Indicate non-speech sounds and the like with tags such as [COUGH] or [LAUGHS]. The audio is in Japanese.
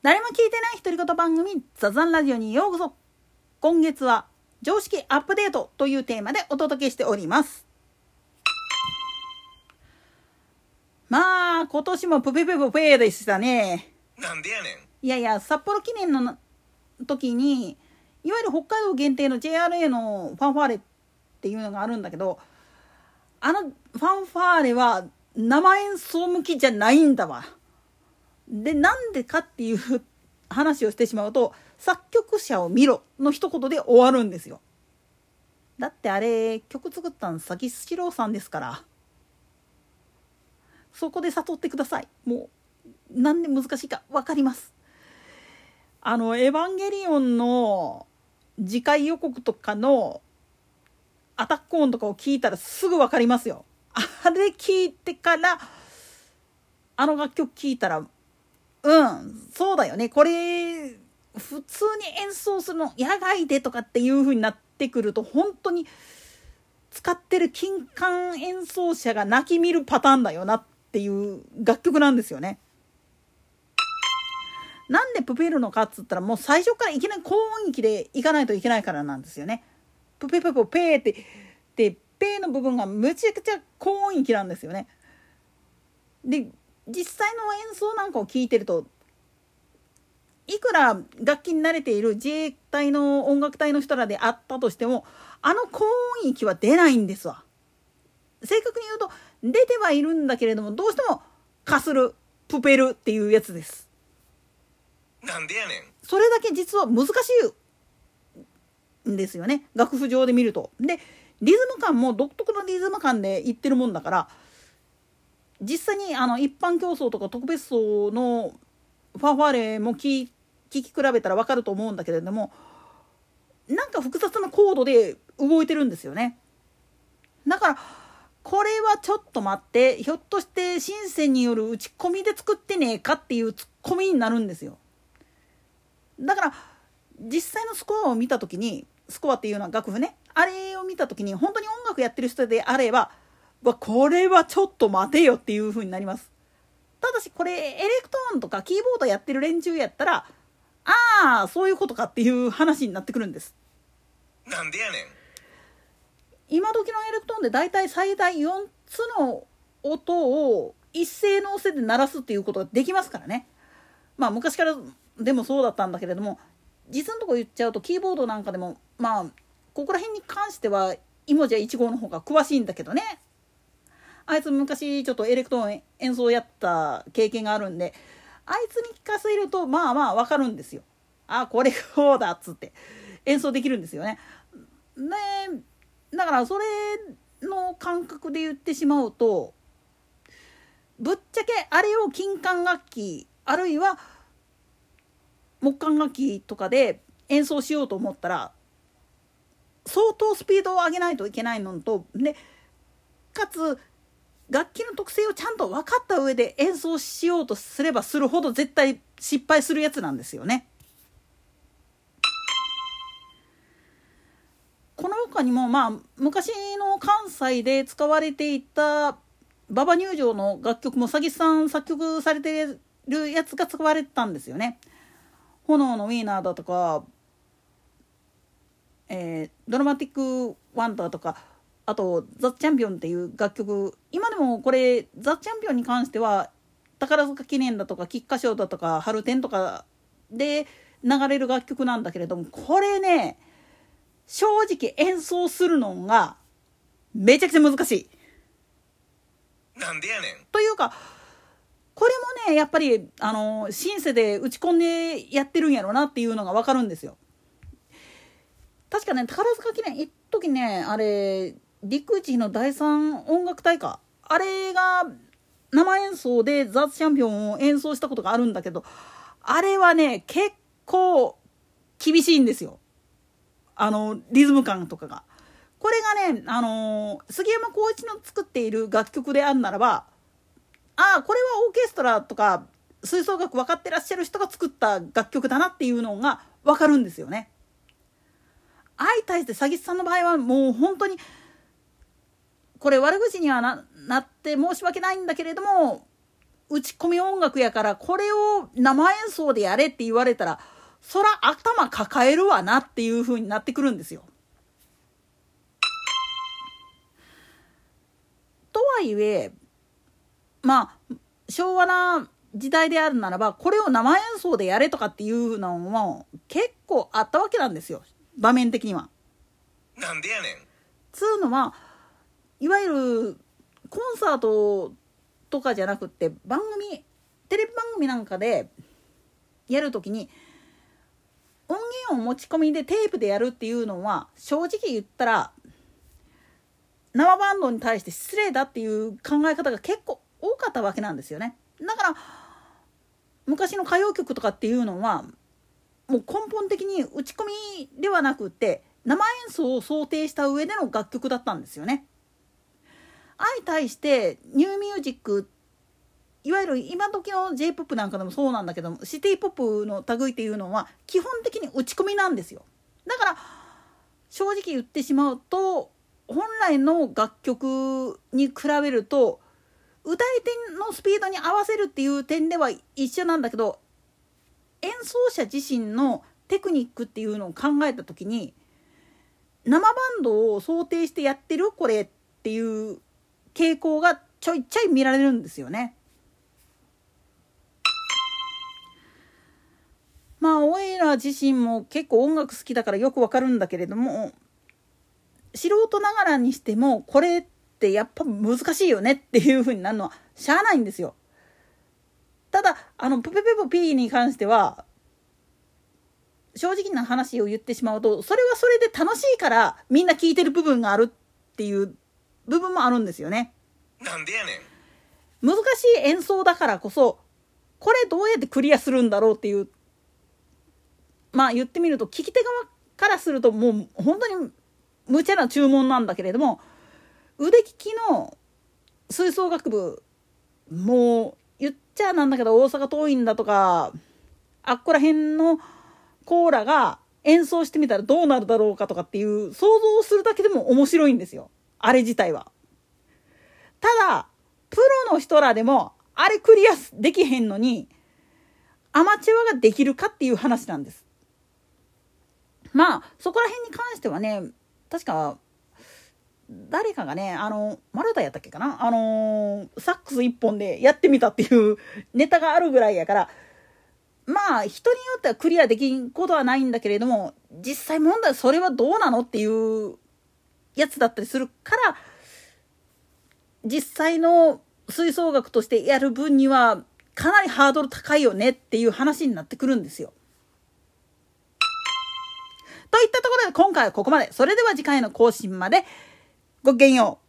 誰も聞いてない独り言番組ザザンラジオにようこそ。今月は常識アップデートというテーマでお届けしております。まあ今年もプペペプペでしたね。なんでやねん。いやいや札幌記念の時にいわゆる北海道限定の JRA のファンファーレっていうのがあるんだけどあのファンファーレは生演奏向きじゃないんだわ。でなんでかっていう話をしてしまうと作曲者を見ろの一言で終わるんですよ。だってあれ曲作ったの佐木四郎さんですから。そこで悟ってください。もうなんで難しいか分かります。あの「エヴァンゲリオン」の次回予告とかのアタック音とかを聞いたらすぐ分かりますよ。あれ聞いてからあの楽曲聴いたらうんそうだよねこれ普通に演奏するの野外でとかっていう風になってくると本当に使ってる金管演奏者が泣き見るパターンだよなっていう楽曲なんですよね。なんでプペるのかっつったらもう最初からいきなり高音域でいかないといけないからなんですよね。プペプペペーってでペーの部分がむちゃくちゃ高音域なんですよね。で実際の演奏なんかを聞いてるといくら楽器に慣れている自衛隊の音楽隊の人らであったとしてもあの高音域は出ないんですわ。正確に言うと出てはいるんだけれどもどうしてもかするプペルっていうやつです。なんでやねんそれだけ実は難しいんですよね楽譜上で見ると。でリズム感も独特のリズム感で言ってるもんだから実際にあの一般競争とか特別奏のファンファーレも聞き比べたら分かると思うんだけれどもなんか複雑なコードで動いてるんですよね。だからこれはちょっと待ってひょっとしてシンセによる打ち込みで作ってねえかっていうツッコミになるんですよ。だから実際のスコアを見た時にスコアっていうのは楽譜ねあれを見た時に本当に音楽やってる人であればわこれはちょっと待てよっていう風になります。ただしこれエレクトーンとかキーボードやってる連中やったらああそういうことかっていう話になってくるんです。なんでやねん今時のエレクトーンでだいたい最大4つの音を一斉のせで鳴らすっていうことができますからね。まあ昔からでもそうだったんだけれども実のとこ言っちゃうとキーボードなんかでもまあここら辺に関してはイモジャ1号の方が詳しいんだけどねあいつ昔ちょっとエレクトーン演奏やった経験があるんであいつに聞かせるとまあまあわかるんですよ。あこれこうだっつって演奏できるんですよね。でだからそれの感覚で言ってしまうとぶっちゃけあれを金管楽器あるいは木管楽器とかで演奏しようと思ったら相当スピードを上げないといけないのとでかつ楽器の特性をちゃんと分かった上で演奏しようとすればするほど絶対失敗するやつなんですよね。この他にもまあ昔の関西で使われていた馬場入場の楽曲も詐欺さん作曲されてるやつが使われてたんですよね。炎のウィーナーだとか、えー、ドラマティック・ワンダーとかあと「ザ・チャンピオン」っていう楽曲今でもこれ「ザ・チャンピオン」に関しては宝塚記念だとか菊花賞だとか春天とかで流れる楽曲なんだけれどもこれね正直演奏するのがめちゃくちゃ難しい。なんでやねんというかこれもねやっぱりあのシンセで打ち込んでやってるんやろなっていうのが分かるんですよ。確かね宝塚記念一時ねあれ陸一の第三音楽大会あれが生演奏でザ・チャンピオンを演奏したことがあるんだけどあれはね結構厳しいんですよあのリズム感とかが。これがね、あの杉山浩一の作っている楽曲であるならばああこれはオーケストラとか吹奏楽分かってらっしゃる人が作った楽曲だなっていうのが分かるんですよね。相対して詐欺師さんの場合はもう本当にこれ悪口にはななって申し訳ないんだけれども打ち込み音楽やからこれを生演奏でやれって言われたらそら頭抱えるわなっていう風になってくるんですよ。とはいえまあ昭和な時代であるならばこれを生演奏でやれとかっていうのも結構あったわけなんですよ場面的には。なんでやねんつうのはいわゆるコンサートとかじゃなくって番組テレビ番組なんかでやるときに音源を持ち込みでテープでやるっていうのは正直言ったら生バンドに対して失礼だっていう考え方が結構多かったわけなんですよね。だから昔の歌謡曲とかっていうのはもう根本的に打ち込みではなくって生演奏を想定した上での楽曲だったんですよね。相対してニューミュージックいわゆる今時の j p o p なんかでもそうなんだけどもシティ・ポップの類っていうのは基本的に打ち込みなんですよ。だから正直言ってしまうと本来の楽曲に比べると歌い手のスピードに合わせるっていう点では一緒なんだけど演奏者自身のテクニックっていうのを考えた時に生バンドを想定してやってるこれっていう傾向がちょいちょい見られるんですよね。まあオイラ自身も結構音楽好きだからよくわかるんだけれども素人ながらにしてもこれってやっぱ難しいよねっていう風になるのはしゃあないんですよ。ただあのプペペポピーに関しては正直な話を言ってしまうとそれはそれで楽しいからみんな聞いてる部分があるっていう部分もあるんですよね。なんでやねん難しい演奏だからこそこれどうやってクリアするんだろうっていうまあ言ってみると聞き手側からするともう本当に無茶な注文なんだけれども腕利きの吹奏楽部もう言っちゃなんだけど大阪桐蔭だとかあっこら辺のコーラが演奏してみたらどうなるだろうかとかっていう想像をするだけでも面白いんですよあれ自体は。ただプロの人らでもあれクリアできへんのにアマチュアができるかっていう話なんです。まあそこら辺に関してはね確か誰かがねあの丸太やったっけかな？あのサックス一本でやってみたっていう [LAUGHS] ネタがあるぐらいやからまあ人によってはクリアできんことはないんだけれども実際問題それはどうなのっていうやつだったりするから実際の吹奏楽としてやる分にはかなりハードル高いよねっていう話になってくるんですよ。といったところで今回はここまで。それでは次回の更新までごきげんよう。